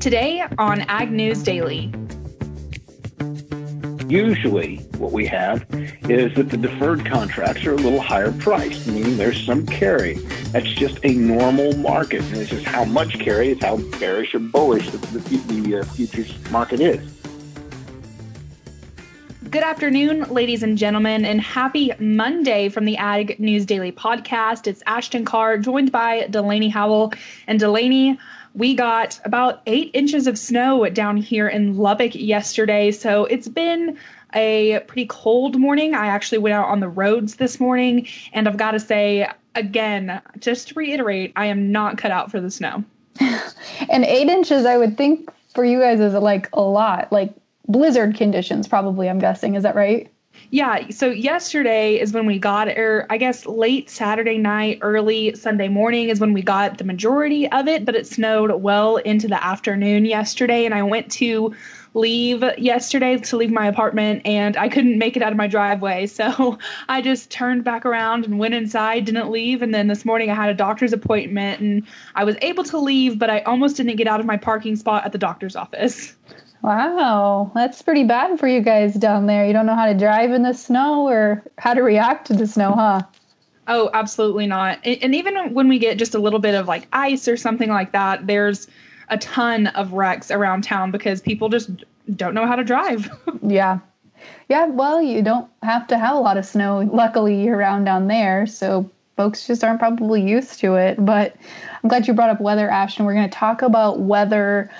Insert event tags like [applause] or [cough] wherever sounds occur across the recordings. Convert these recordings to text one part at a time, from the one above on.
Today on Ag News Daily. Usually, what we have is that the deferred contracts are a little higher priced, meaning there's some carry. That's just a normal market. And it's just how much carry is how bearish or bullish the, the, the uh, futures market is. Good afternoon, ladies and gentlemen, and happy Monday from the Ag News Daily podcast. It's Ashton Carr, joined by Delaney Howell. And Delaney, we got about eight inches of snow down here in Lubbock yesterday. So it's been a pretty cold morning. I actually went out on the roads this morning, and I've got to say, again, just to reiterate, I am not cut out for the snow. [laughs] and eight inches, I would think for you guys is like a lot. Like blizzard conditions, probably, I'm guessing. Is that right? Yeah. So yesterday is when we got, or I guess late Saturday night, early Sunday morning is when we got the majority of it, but it snowed well into the afternoon yesterday. And I went to leave yesterday to leave my apartment and I couldn't make it out of my driveway. [laughs] So I just turned back around and went inside, didn't leave. And then this morning I had a doctor's appointment and I was able to leave, but I almost didn't get out of my parking spot at the doctor's office. Wow, that's pretty bad for you guys down there. You don't know how to drive in the snow or how to react to the snow, huh? Oh, absolutely not. And even when we get just a little bit of like ice or something like that, there's a ton of wrecks around town because people just don't know how to drive. [laughs] yeah. Yeah, well, you don't have to have a lot of snow, luckily, year round down there. So folks just aren't probably used to it. But I'm glad you brought up weather, Ashton. We're going to talk about weather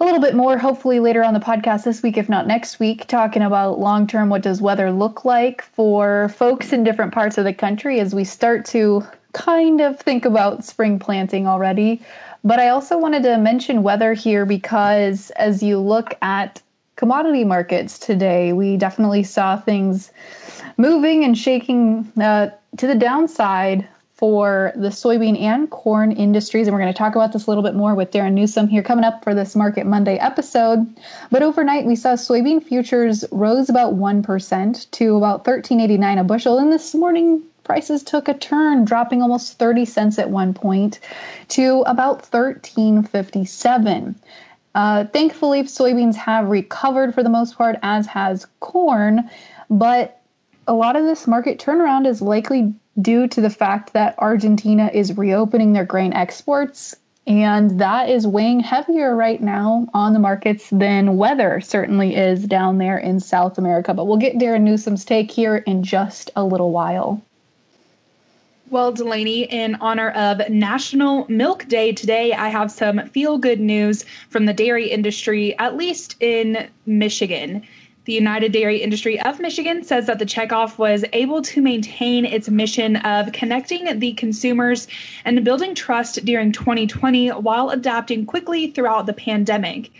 a little bit more, hopefully later on the podcast this week, if not next week, talking about long term what does weather look like for folks in different parts of the country as we start to kind of think about spring planting already. But I also wanted to mention weather here because as you look at commodity markets today, we definitely saw things moving and shaking uh, to the downside for the soybean and corn industries. And we're going to talk about this a little bit more with Darren Newsom here coming up for this Market Monday episode. But overnight, we saw soybean futures rose about 1% to about 13.89 a bushel. And this morning, prices took a turn, dropping almost 30 cents at one point to about 13.57. Uh, thankfully, soybeans have recovered for the most part, as has corn, but a lot of this market turnaround is likely due to the fact that Argentina is reopening their grain exports. And that is weighing heavier right now on the markets than weather certainly is down there in South America. But we'll get Darren Newsom's take here in just a little while. Well, Delaney, in honor of National Milk Day today, I have some feel good news from the dairy industry, at least in Michigan. The United Dairy Industry of Michigan says that the checkoff was able to maintain its mission of connecting the consumers and building trust during 2020 while adapting quickly throughout the pandemic.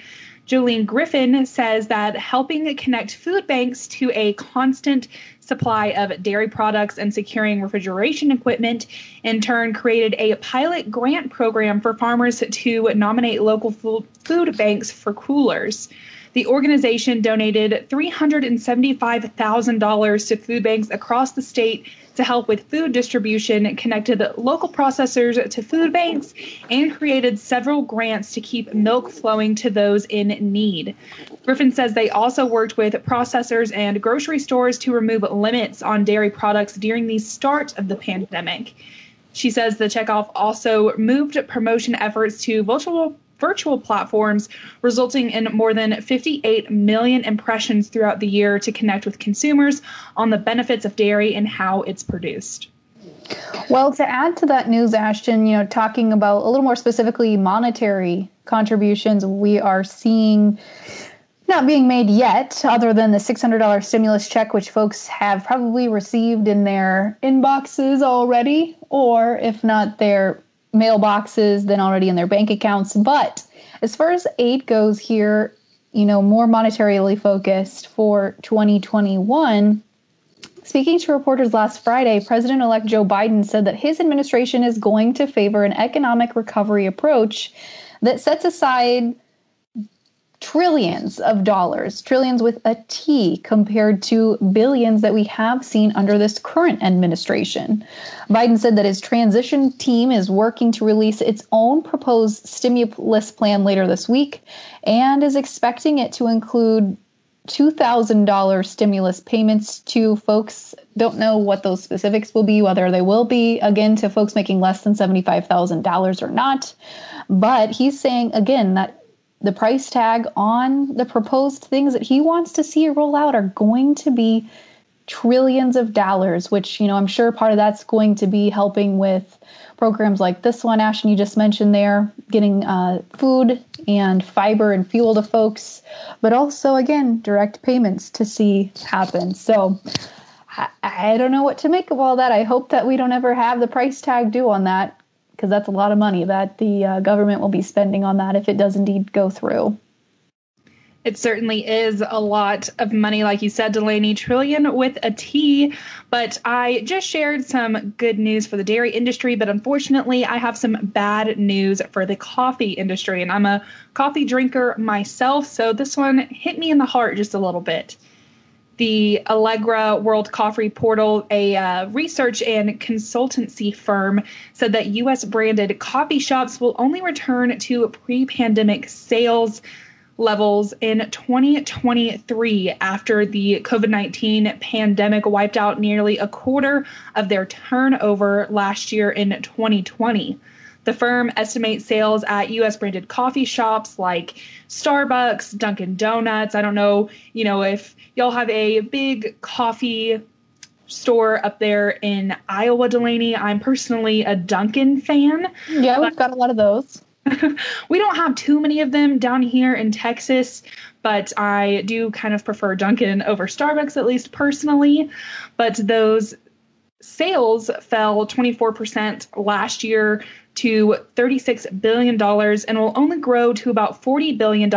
Jolene Griffin says that helping connect food banks to a constant supply of dairy products and securing refrigeration equipment in turn created a pilot grant program for farmers to nominate local food banks for coolers. The organization donated $375,000 to food banks across the state to help with food distribution, connected local processors to food banks, and created several grants to keep milk flowing to those in need. Griffin says they also worked with processors and grocery stores to remove limits on dairy products during the start of the pandemic. She says the checkoff also moved promotion efforts to virtual virtual platforms, resulting in more than 58 million impressions throughout the year to connect with consumers on the benefits of dairy and how it's produced. Well, to add to that news, Ashton, you know, talking about a little more specifically monetary contributions, we are seeing not being made yet, other than the $600 stimulus check, which folks have probably received in their inboxes already, or if not, their mailboxes than already in their bank accounts. But as far as aid goes here, you know, more monetarily focused for 2021. Speaking to reporters last Friday, President elect Joe Biden said that his administration is going to favor an economic recovery approach that sets aside trillions of dollars, trillions with a T, compared to billions that we have seen under this current administration. Biden said that his transition team is working to release its own proposed stimulus plan later this week and is expecting it to include $2,000 stimulus payments to folks. Don't know what those specifics will be, whether they will be, again, to folks making less than $75,000 or not. But he's saying, again, that the price tag on the proposed things that he wants to see roll out are going to be trillions of dollars, which, you know, I'm sure part of that's going to be helping with programs like this one, Ashton, you just mentioned there, getting uh, food and fiber and fuel to folks, but also, again, direct payments to see happen. So I, I don't know what to make of all that. I hope that we don't ever have the price tag due on that because that's a lot of money that the uh, government will be spending on that if it does indeed go through. It certainly is a lot of money, like you said, Delaney, trillion with a T. But I just shared some good news for the dairy industry, but unfortunately, I have some bad news for the coffee industry. And I'm a coffee drinker myself, so this one hit me in the heart just a little bit the Allegra World Coffee Portal, a uh, research and consultancy firm, said that U.S. branded coffee shops will only return to pre pandemic sales levels in 2023 after the COVID 19 pandemic wiped out nearly a quarter of their turnover last year in 2020. The firm estimates sales at US branded coffee shops like Starbucks, Dunkin' Donuts. I don't know, you know, if y'all have a big coffee store up there in Iowa, Delaney. I'm personally a Dunkin' fan. Yeah, we've got a lot of those. [laughs] we don't have too many of them down here in Texas, but I do kind of prefer Dunkin' over Starbucks, at least personally. But those sales fell 24% last year to $36 billion and will only grow to about $40 billion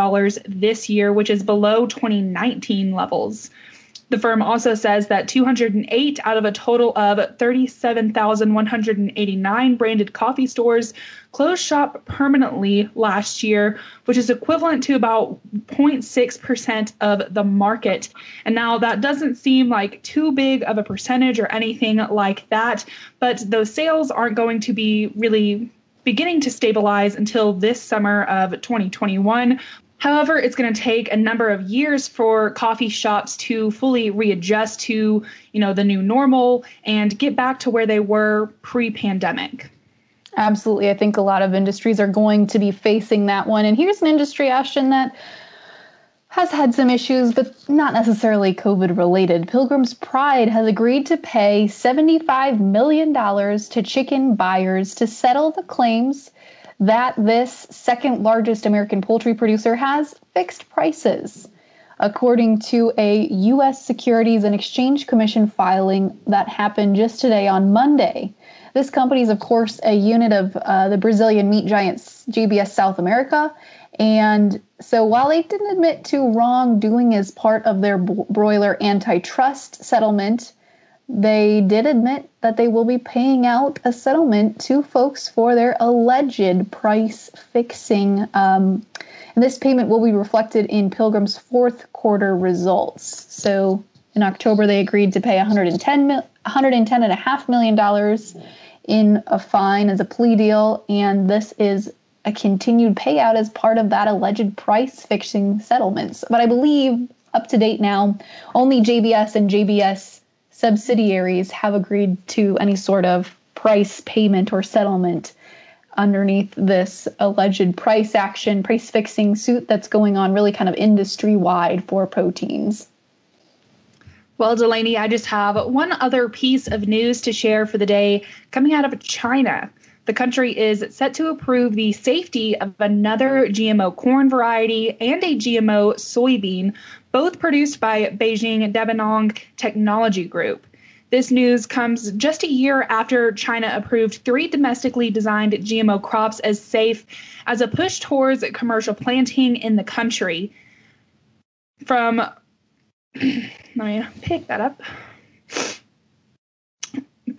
this year, which is below 2019 levels. The firm also says that 208 out of a total of 37,189 branded coffee stores closed shop permanently last year, which is equivalent to about 0.6% of the market. And now that doesn't seem like too big of a percentage or anything like that, but those sales aren't going to be really beginning to stabilize until this summer of 2021 However, it's going to take a number of years for coffee shops to fully readjust to, you know, the new normal and get back to where they were pre-pandemic. Absolutely. I think a lot of industries are going to be facing that one. And here's an industry, Ashton, that has had some issues, but not necessarily COVID related. Pilgrim's Pride has agreed to pay $75 million to chicken buyers to settle the claims that this second largest American poultry producer has fixed prices. According to a U.S. Securities and Exchange Commission filing that happened just today on Monday, this company is, of course, a unit of uh, the Brazilian meat giants JBS South America. And so while they didn't admit to wrongdoing as part of their broiler antitrust settlement, they did admit that they will be paying out a settlement to folks for their alleged price fixing. Um, and this payment will be reflected in Pilgrim's fourth quarter results. So in October, they agreed to pay 110 mil, 110.5 million dollars in a fine as a plea deal, and this is a continued payout as part of that alleged price fixing settlements. But I believe up to date now, only JBS and JBS subsidiaries have agreed to any sort of price payment or settlement underneath this alleged price action, price fixing suit that's going on really kind of industry wide for proteins. Well, Delaney, I just have one other piece of news to share for the day coming out of China. The country is set to approve the safety of another GMO corn variety and a GMO soybean both produced by Beijing Dabeinong Technology Group. This news comes just a year after China approved three domestically designed GMO crops as safe as a push towards commercial planting in the country. From, [clears throat] let me pick that up.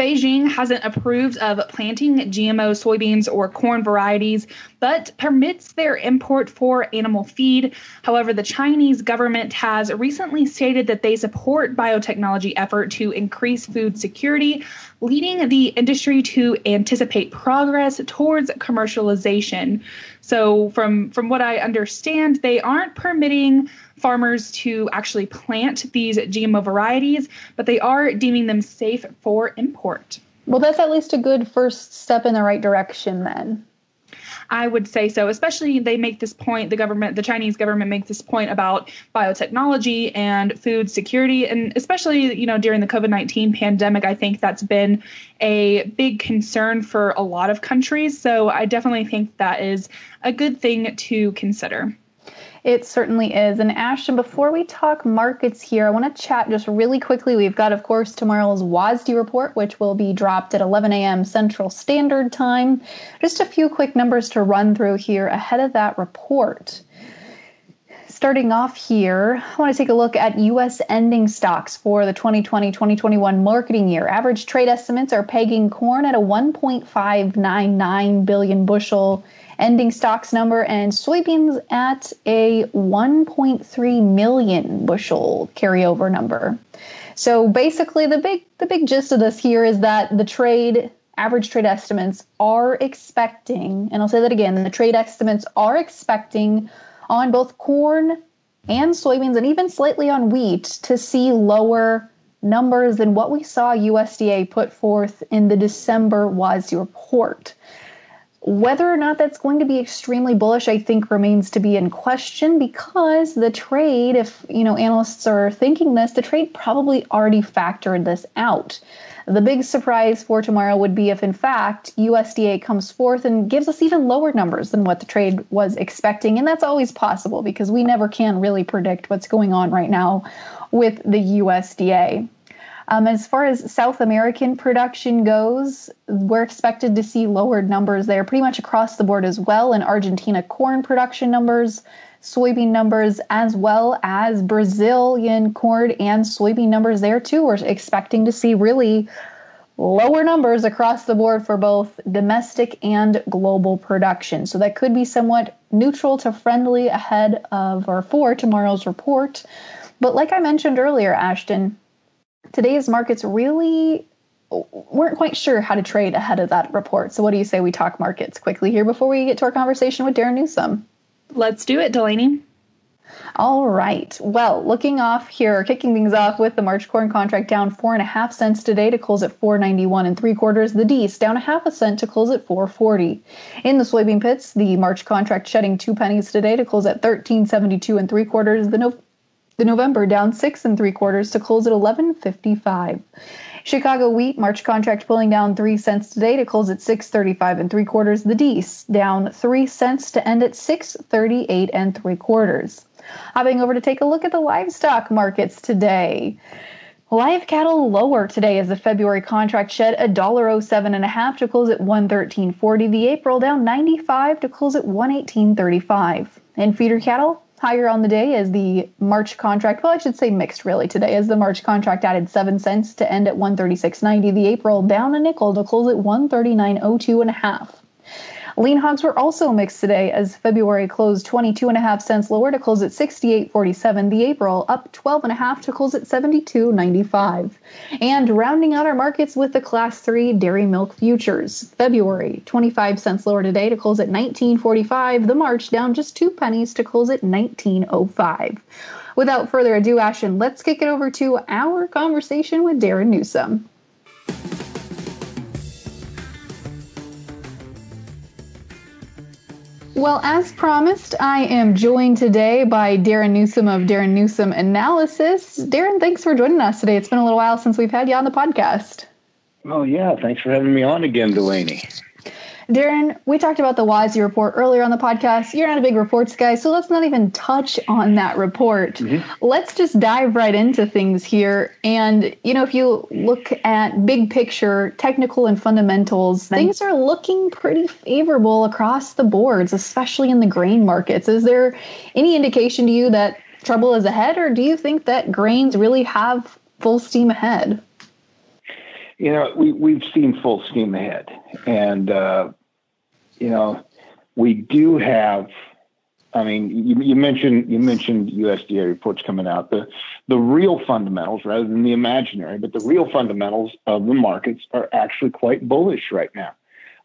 Beijing hasn't approved of planting GMO soybeans or corn varieties, but permits their import for animal feed. However, the Chinese government has recently stated that they support biotechnology effort to increase food security, leading the industry to anticipate progress towards commercialization. So, from from what I understand, they aren't permitting farmers to actually plant these GMO varieties, but they are deeming them safe for import. Well, that's at least a good first step in the right direction then. I would say so. Especially, they make this point, the government, the Chinese government makes this point about biotechnology and food security. And especially, you know, during the COVID 19 pandemic, I think that's been a big concern for a lot of countries. So I definitely think that is a good thing to consider. It certainly is. And Ashton, before we talk markets here, I want to chat just really quickly. We've got, of course, tomorrow's WASDE report, which will be dropped at 11 a.m. Central Standard Time. Just a few quick numbers to run through here ahead of that report. Starting off here, I want to take a look at U.S. ending stocks for the 2020 2021 marketing year. Average trade estimates are pegging corn at a 1.599 billion bushel ending stocks number and soybeans at a 1.3 million bushel carryover number. So basically the big the big gist of this here is that the trade average trade estimates are expecting, and I'll say that again, the trade estimates are expecting on both corn and soybeans and even slightly on wheat to see lower numbers than what we saw USDA put forth in the December WASDE report. Whether or not that's going to be extremely bullish, I think remains to be in question because the trade, if you know analysts are thinking this, the trade probably already factored this out. The big surprise for tomorrow would be if, in fact, USDA comes forth and gives us even lower numbers than what the trade was expecting. And that's always possible because we never can really predict what's going on right now with the USDA. Um, as far as South American production goes, we're expected to see lowered numbers there pretty much across the board as well. In Argentina, corn production numbers, soybean numbers, as well as Brazilian corn and soybean numbers there too. We're expecting to see really lower numbers across the board for both domestic and global production. So that could be somewhat neutral to friendly ahead of or for tomorrow's report. But like I mentioned earlier, Ashton, today's markets really weren't quite sure how to trade ahead of that report. So, what do you say we talk markets quickly here before we get to our conversation with Darren Newsom? Let's do it, Delaney. All right. Well, looking off here, kicking things off with the March corn contract down four and a half cents today to close at 491 and three quarters. The Dees down a half a cent to close at 440. In the soybean pits, the March contract shedding two pennies today to close at 1372 and three quarters. The no- the November down six and three quarters to close at 11.55. Chicago wheat March contract pulling down three cents today to close at 6.35 and three quarters. The Dees down three cents to end at 6.38 and three quarters. Hopping over to take a look at the livestock markets today. Live cattle lower today as the February contract shed a dollar oh seven and a half to close at 113.40. The April down 95 to close at 118.35. And feeder cattle higher on the day as the March contract, well, I should say mixed really today, as the March contract added 7 cents to end at 136.90. The April down a nickel to close at 139.02 and a half. Lean hogs were also mixed today as February closed 22 and a half cents lower to close at 68.47. The April up 12 and a half to close at 72.95. And rounding out our markets with the class 3 dairy milk futures. February 25 cents lower today to close at 19.45. The March down just 2 pennies to close at 19.05. Without further ado, Ashton, let's kick it over to our conversation with Darren Newsom. Well, as promised, I am joined today by Darren Newsom of Darren Newsom Analysis. Darren, thanks for joining us today. It's been a little while since we've had you on the podcast. Oh, yeah. Thanks for having me on again, Delaney. Darren, we talked about the WASDE report earlier on the podcast. You're not a big reports guy, so let's not even touch on that report. Mm-hmm. Let's just dive right into things here. And, you know, if you look at big picture, technical and fundamentals, things are looking pretty favorable across the boards, especially in the grain markets. Is there any indication to you that trouble is ahead, or do you think that grains really have full steam ahead? You know, we, we've seen full steam ahead. And, uh, you know, we do have, I mean, you, you, mentioned you mentioned USDA reports coming out. The the real fundamentals, rather than the imaginary, but the real fundamentals of the markets are actually quite bullish right now.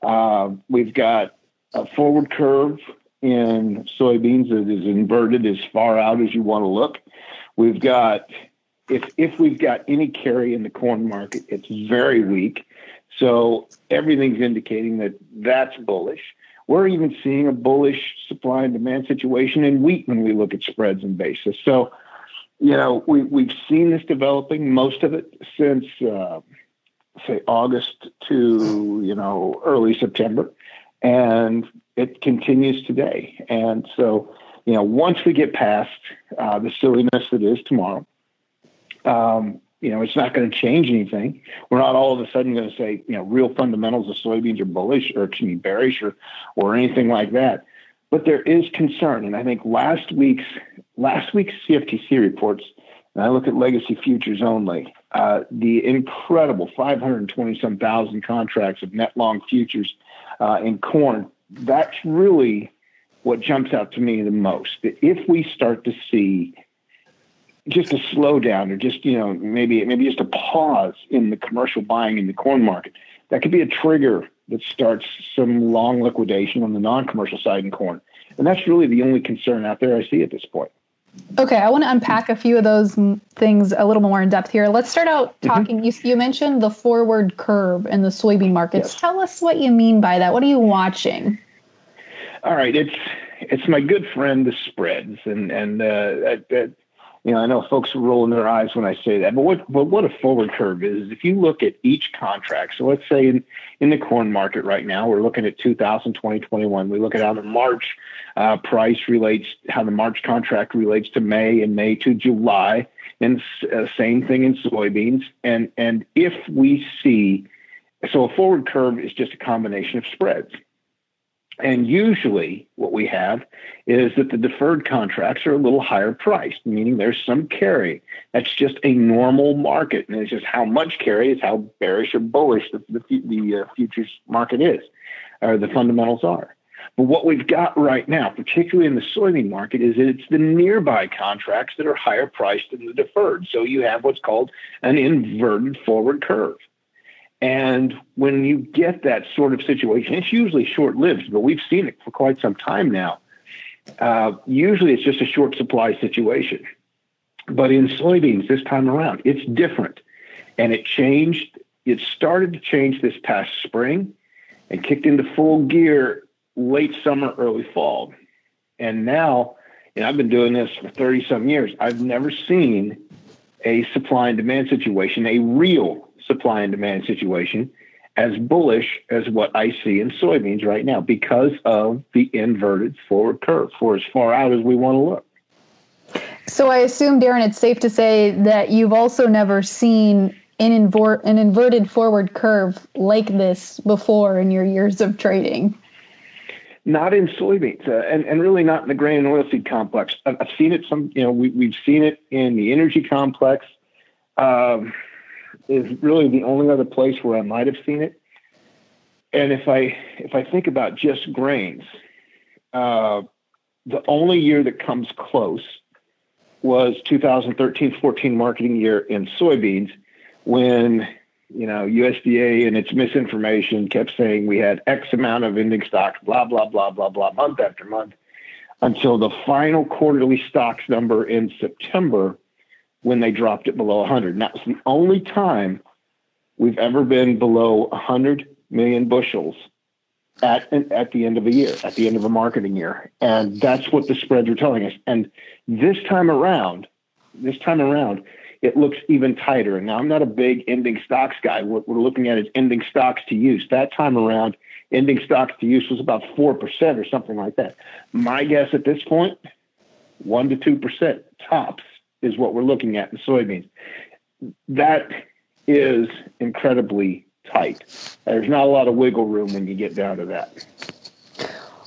Uh, we've got a forward curve in soybeans that is inverted as far out as you want to look. We've got if if we've got any carry in the corn market, it's very weak. So everything's indicating that that's bullish. We're even seeing a bullish supply and demand situation in wheat when we look at spreads and basis. So, you know, we we've seen this developing most of it since uh, say August to you know early September, and it continues today. And so, you know, once we get past uh, the silliness that is tomorrow, um, you know, it's not going to change anything. We're not all of a sudden going to say, you know, real fundamentals of soybeans are bullish or excuse me, bearish or or anything like that. But there is concern, and I think last week's last week's CFTC reports, and I look at legacy futures only, uh, the incredible 520 some thousand contracts of net long futures uh, in corn. That's really what jumps out to me the most. That If we start to see just a slowdown or just you know maybe maybe just a pause in the commercial buying in the corn market. That could be a trigger that starts some long liquidation on the non-commercial side in corn. And that's really the only concern out there i see at this point. Okay i want to unpack a few of those things a little more in depth here. Let's start out mm-hmm. talking mm-hmm. you, you mentioned the forward curve in the soybean markets. Yes. tell us what you mean by that. What are you watching? All right it's it's my good friend the spreads. And and uh, that you know, I know folks are rolling their eyes when I say that, but what but what a forward curve is, if you look at each contract, so let's say in, in the corn market right now, we're looking at 2020, 21. We look at how the March uh, price relates, how the March contract relates to May and May to July, and uh, same thing in soybeans. And and if we see, so a forward curve is just a combination of spreads. And usually, what we have is that the deferred contracts are a little higher priced, meaning there's some carry. That's just a normal market, and it's just how much carry is how bearish or bullish the, the, the uh, futures market is, or the fundamentals are. But what we've got right now, particularly in the soybean market, is that it's the nearby contracts that are higher priced than the deferred. So you have what's called an inverted forward curve. And when you get that sort of situation, it's usually short lived, but we've seen it for quite some time now. Uh, usually it's just a short supply situation. But in soybeans this time around, it's different. And it changed, it started to change this past spring and kicked into full gear late summer, early fall. And now, and I've been doing this for 30 some years, I've never seen a supply and demand situation, a real supply and demand situation as bullish as what I see in soybeans right now because of the inverted forward curve for as far out as we want to look. So I assume, Darren, it's safe to say that you've also never seen an, invor- an inverted forward curve like this before in your years of trading. Not in soybeans, uh, and and really not in the grain and oilseed complex. I've, I've seen it some, you know, we, we've seen it in the energy complex. Um, is really the only other place where I might have seen it. And if I if I think about just grains, uh, the only year that comes close was 2013-14 marketing year in soybeans, when you know USDA and its misinformation kept saying we had X amount of ending stocks, blah blah blah blah blah, month after month, until the final quarterly stocks number in September when they dropped it below 100. And that was the only time we've ever been below 100 million bushels at at the end of a year, at the end of a marketing year, and that's what the spreads are telling us. And this time around, this time around, it looks even tighter. And now I'm not a big ending stocks guy. What we're looking at is ending stocks to use. That time around, ending stocks to use was about four percent or something like that. My guess at this point, one to two percent tops is what we're looking at in soybeans. That is incredibly tight. There's not a lot of wiggle room when you get down to that.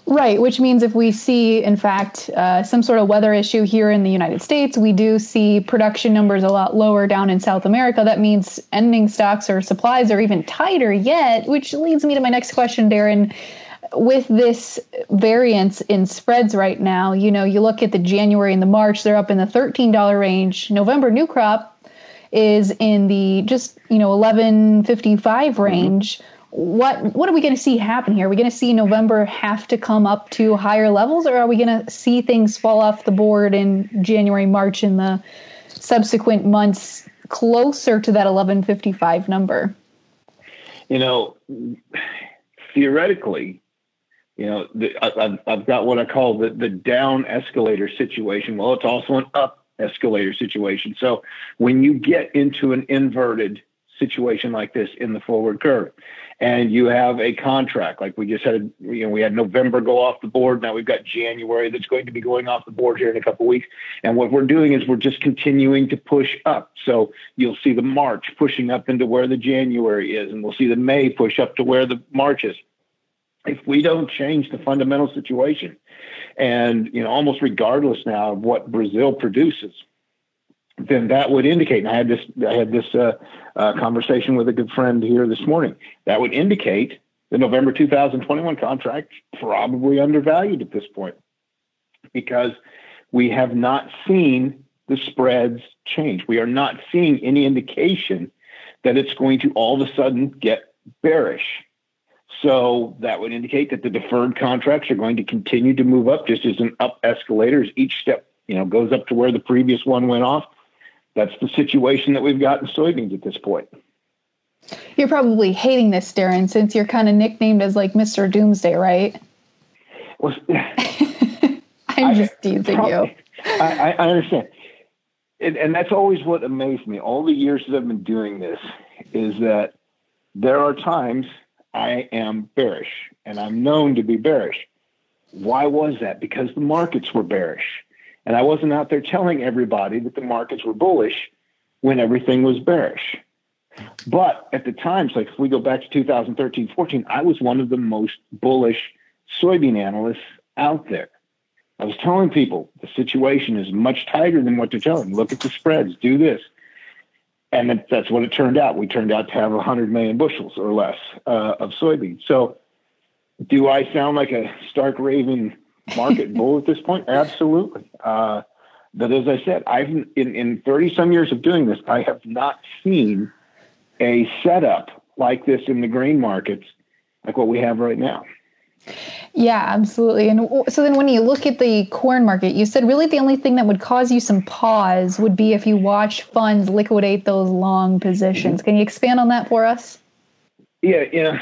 Right, which means if we see, in fact, uh, some sort of weather issue here in the United States, we do see production numbers a lot lower down in South America. That means ending stocks or supplies are even tighter yet, which leads me to my next question, Darren. With this variance in spreads right now, you know, you look at the January and the March, they're up in the $13 range. November new crop is in the just, you know, 1155 range. Mm-hmm what what are we going to see happen here? Are we going to see November have to come up to higher levels, or are we going to see things fall off the board in January, March, and the subsequent months closer to that 1155 number? You know, theoretically, you know, the, I, I've got what I call the, the down escalator situation. Well, it's also an up escalator situation. So when you get into an inverted situation like this in the forward curve, and you have a contract like we just had you know we had november go off the board now we've got january that's going to be going off the board here in a couple of weeks and what we're doing is we're just continuing to push up so you'll see the march pushing up into where the january is and we'll see the may push up to where the march is if we don't change the fundamental situation and you know almost regardless now of what brazil produces then that would indicate. And I had this I had this uh, uh, conversation with a good friend here this morning. That would indicate the November 2021 contract probably undervalued at this point because we have not seen the spreads change. We are not seeing any indication that it's going to all of a sudden get bearish. So that would indicate that the deferred contracts are going to continue to move up just as an up escalator as each step, you know, goes up to where the previous one went off that's the situation that we've got in soybeans at this point. You're probably hating this, Darren, since you're kind of nicknamed as like Mr. Doomsday, right? Well, [laughs] I'm just teasing probably, you. I, I understand. And, and that's always what amazed me. All the years that I've been doing this is that there are times I am bearish, and I'm known to be bearish. Why was that? Because the markets were bearish. And I wasn't out there telling everybody that the markets were bullish when everything was bearish. But at the times, like if we go back to 2013, 14, I was one of the most bullish soybean analysts out there. I was telling people the situation is much tighter than what they're telling. Look at the spreads, do this. And that's what it turned out. We turned out to have 100 million bushels or less uh, of soybeans. So, do I sound like a stark raving market [laughs] bull at this point? Absolutely. Uh, but as I said, I've in, in 30 some years of doing this, I have not seen a setup like this in the grain markets like what we have right now. Yeah, absolutely. And so then when you look at the corn market, you said really the only thing that would cause you some pause would be if you watch funds liquidate those long positions. Mm-hmm. Can you expand on that for us? Yeah, yeah.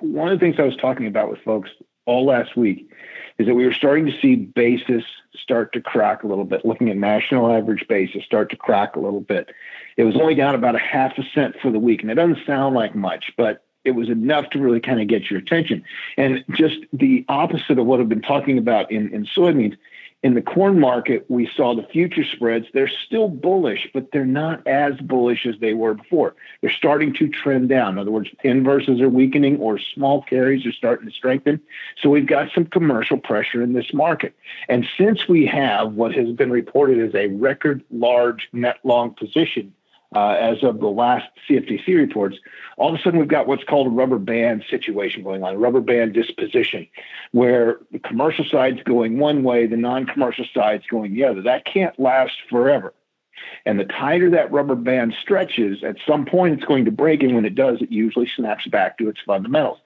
One of the things I was talking about with folks all last week is that we were starting to see basis start to crack a little bit, looking at national average basis start to crack a little bit. It was only down about a half a cent for the week, and it doesn't sound like much, but it was enough to really kind of get your attention. And just the opposite of what I've been talking about in, in soybeans in the corn market, we saw the future spreads. They're still bullish, but they're not as bullish as they were before. They're starting to trend down. In other words, inverses are weakening or small carries are starting to strengthen. So we've got some commercial pressure in this market. And since we have what has been reported as a record large net long position uh, as of the last CFTC reports, all of a sudden we've got what's called a rubber band situation going on, a rubber band disposition, where the commercial side's going one way, the non-commercial side's going the other. That can't last forever. And the tighter that rubber band stretches, at some point it's going to break, and when it does, it usually snaps back to its fundamentals.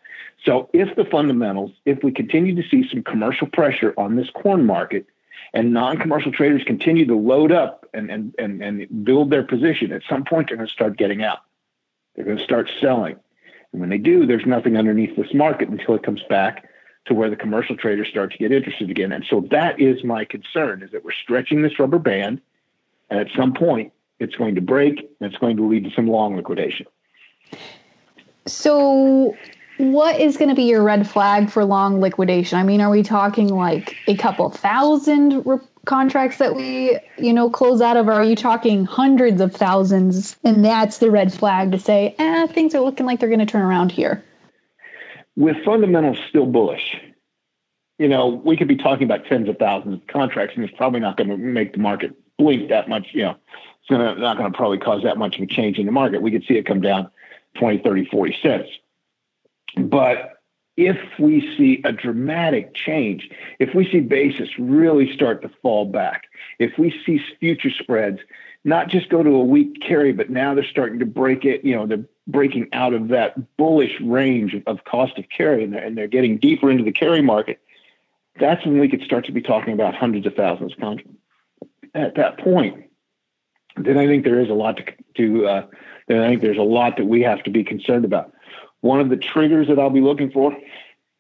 So if the fundamentals, if we continue to see some commercial pressure on this corn market, and non-commercial traders continue to load up and, and, and, and build their position, at some point they're going to start getting out. They're going to start selling. And when they do, there's nothing underneath this market until it comes back to where the commercial traders start to get interested again. And so that is my concern is that we're stretching this rubber band and at some point it's going to break and it's going to lead to some long liquidation. So what is going to be your red flag for long liquidation? I mean, are we talking like a couple thousand re- contracts that we, you know, close out of? Or are you talking hundreds of thousands? And that's the red flag to say, eh, things are looking like they're going to turn around here. With fundamentals still bullish, you know, we could be talking about tens of thousands of contracts, and it's probably not going to make the market blink that much. You know, it's gonna, not going to probably cause that much of a change in the market. We could see it come down 20, 30, 40 cents. But if we see a dramatic change, if we see basis really start to fall back, if we see future spreads not just go to a weak carry, but now they're starting to break it, you know, they're breaking out of that bullish range of cost of carry and they're, and they're getting deeper into the carry market, that's when we could start to be talking about hundreds of thousands of contracts. At that point, then I think there is a lot to, to uh, then I think there's a lot that we have to be concerned about. One of the triggers that I'll be looking for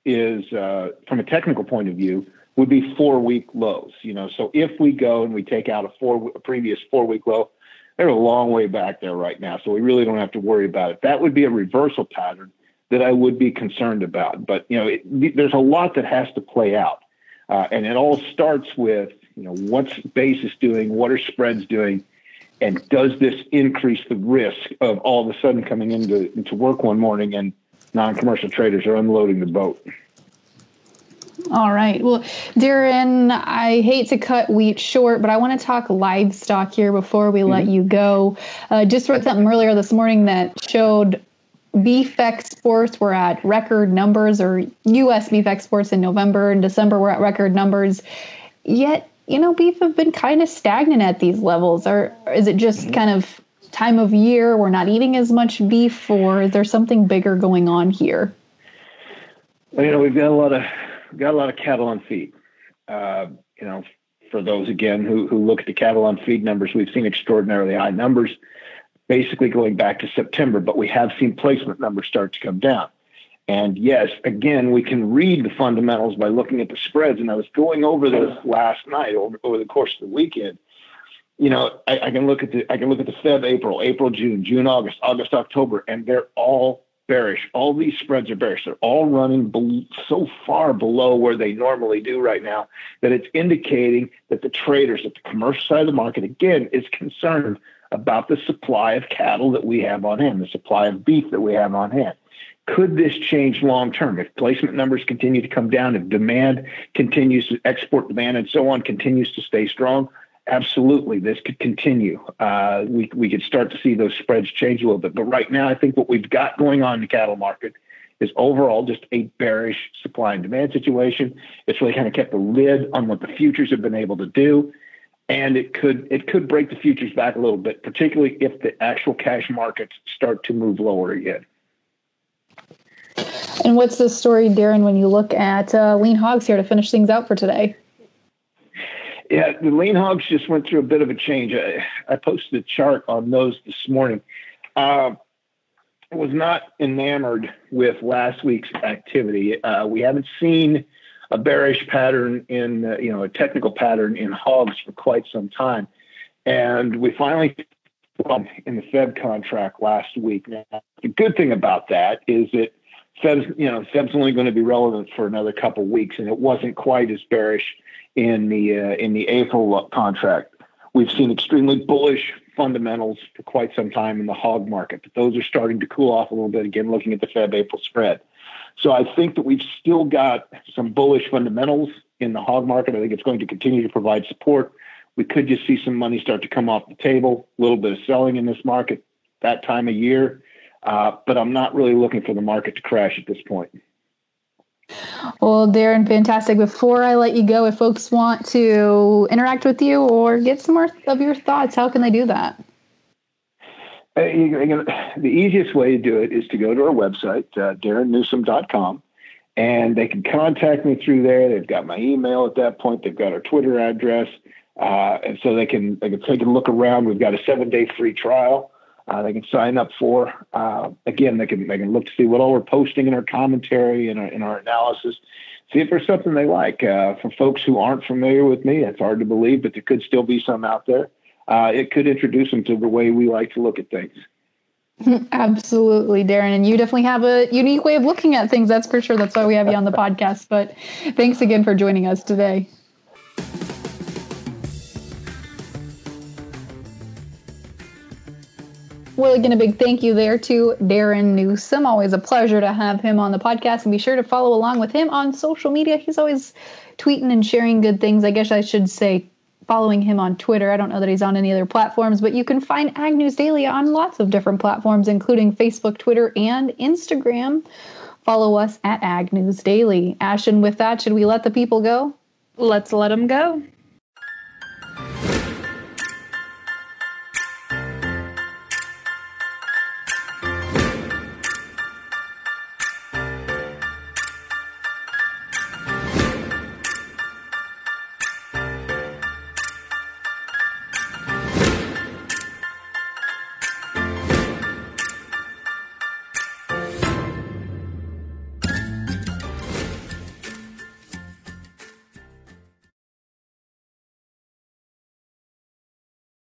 is, uh, from a technical point of view, would be four week lows. You know, so if we go and we take out a four a previous four week low, they're a long way back there right now, so we really don't have to worry about it. That would be a reversal pattern that I would be concerned about. But you know, it, there's a lot that has to play out, uh, and it all starts with you know what's basis doing, what are spreads doing, and does this increase the risk of all of a sudden coming into into work one morning and non-commercial traders are unloading the boat. All right. Well, Darren, I hate to cut wheat short, but I want to talk livestock here before we mm-hmm. let you go. Uh, just read something earlier this morning that showed beef exports were at record numbers, or U.S. beef exports in November and December were at record numbers. Yet, you know, beef have been kind of stagnant at these levels. Or is it just mm-hmm. kind of time of year we're not eating as much beef, or is there something bigger going on here? Well, you know, we've got a lot of got a lot of cattle on feed. Uh, you know, for those again who who look at the cattle on feed numbers, we've seen extraordinarily high numbers, basically going back to September. But we have seen placement numbers start to come down. And yes, again, we can read the fundamentals by looking at the spreads. And I was going over this last night over, over the course of the weekend. You know, I, I can look at the I can look at the Feb, April, April, June, June, August, August, October, and they're all bearish. All these spreads are bearish. They're all running be- so far below where they normally do right now that it's indicating that the traders at the commercial side of the market, again, is concerned about the supply of cattle that we have on hand, the supply of beef that we have on hand. Could this change long term? If placement numbers continue to come down, if demand continues to export demand and so on continues to stay strong, absolutely this could continue. Uh, we we could start to see those spreads change a little bit. But right now, I think what we've got going on in the cattle market is overall just a bearish supply and demand situation. It's really kind of kept the lid on what the futures have been able to do. And it could it could break the futures back a little bit, particularly if the actual cash markets start to move lower again. And what's the story, Darren, when you look at uh, lean hogs here to finish things out for today? Yeah, the lean hogs just went through a bit of a change. I, I posted a chart on those this morning. Uh, I was not enamored with last week's activity. Uh, we haven't seen a bearish pattern in, uh, you know, a technical pattern in hogs for quite some time. And we finally in the Feb contract last week. Now, the good thing about that is that Feb's, you know, Feb's only going to be relevant for another couple of weeks, and it wasn't quite as bearish in the uh, in the April contract. We've seen extremely bullish fundamentals for quite some time in the hog market, but those are starting to cool off a little bit again. Looking at the Feb April spread, so I think that we've still got some bullish fundamentals in the hog market. I think it's going to continue to provide support. We could just see some money start to come off the table, a little bit of selling in this market that time of year, uh, but I'm not really looking for the market to crash at this point. Well, Darren, fantastic. Before I let you go, if folks want to interact with you or get some more of your thoughts, how can they do that? Uh, the easiest way to do it is to go to our website, uh, darrennewsom.com, and they can contact me through there. They've got my email at that point. They've got our Twitter address, uh, and so they can they can take a look around. We've got a seven day free trial uh, they can sign up for. Uh, again, they can they can look to see what all we're posting in our commentary and our, in our analysis. See if there's something they like. Uh, for folks who aren't familiar with me, it's hard to believe, but there could still be some out there. Uh, it could introduce them to the way we like to look at things. [laughs] Absolutely, Darren. And you definitely have a unique way of looking at things. That's for sure. That's why we have you on the [laughs] podcast. But thanks again for joining us today. Well, again, a big thank you there to Darren Newsom. Always a pleasure to have him on the podcast, and be sure to follow along with him on social media. He's always tweeting and sharing good things. I guess I should say following him on Twitter. I don't know that he's on any other platforms, but you can find Ag News Daily on lots of different platforms, including Facebook, Twitter, and Instagram. Follow us at Ag News Daily. Ashton, with that, should we let the people go? Let's let them go.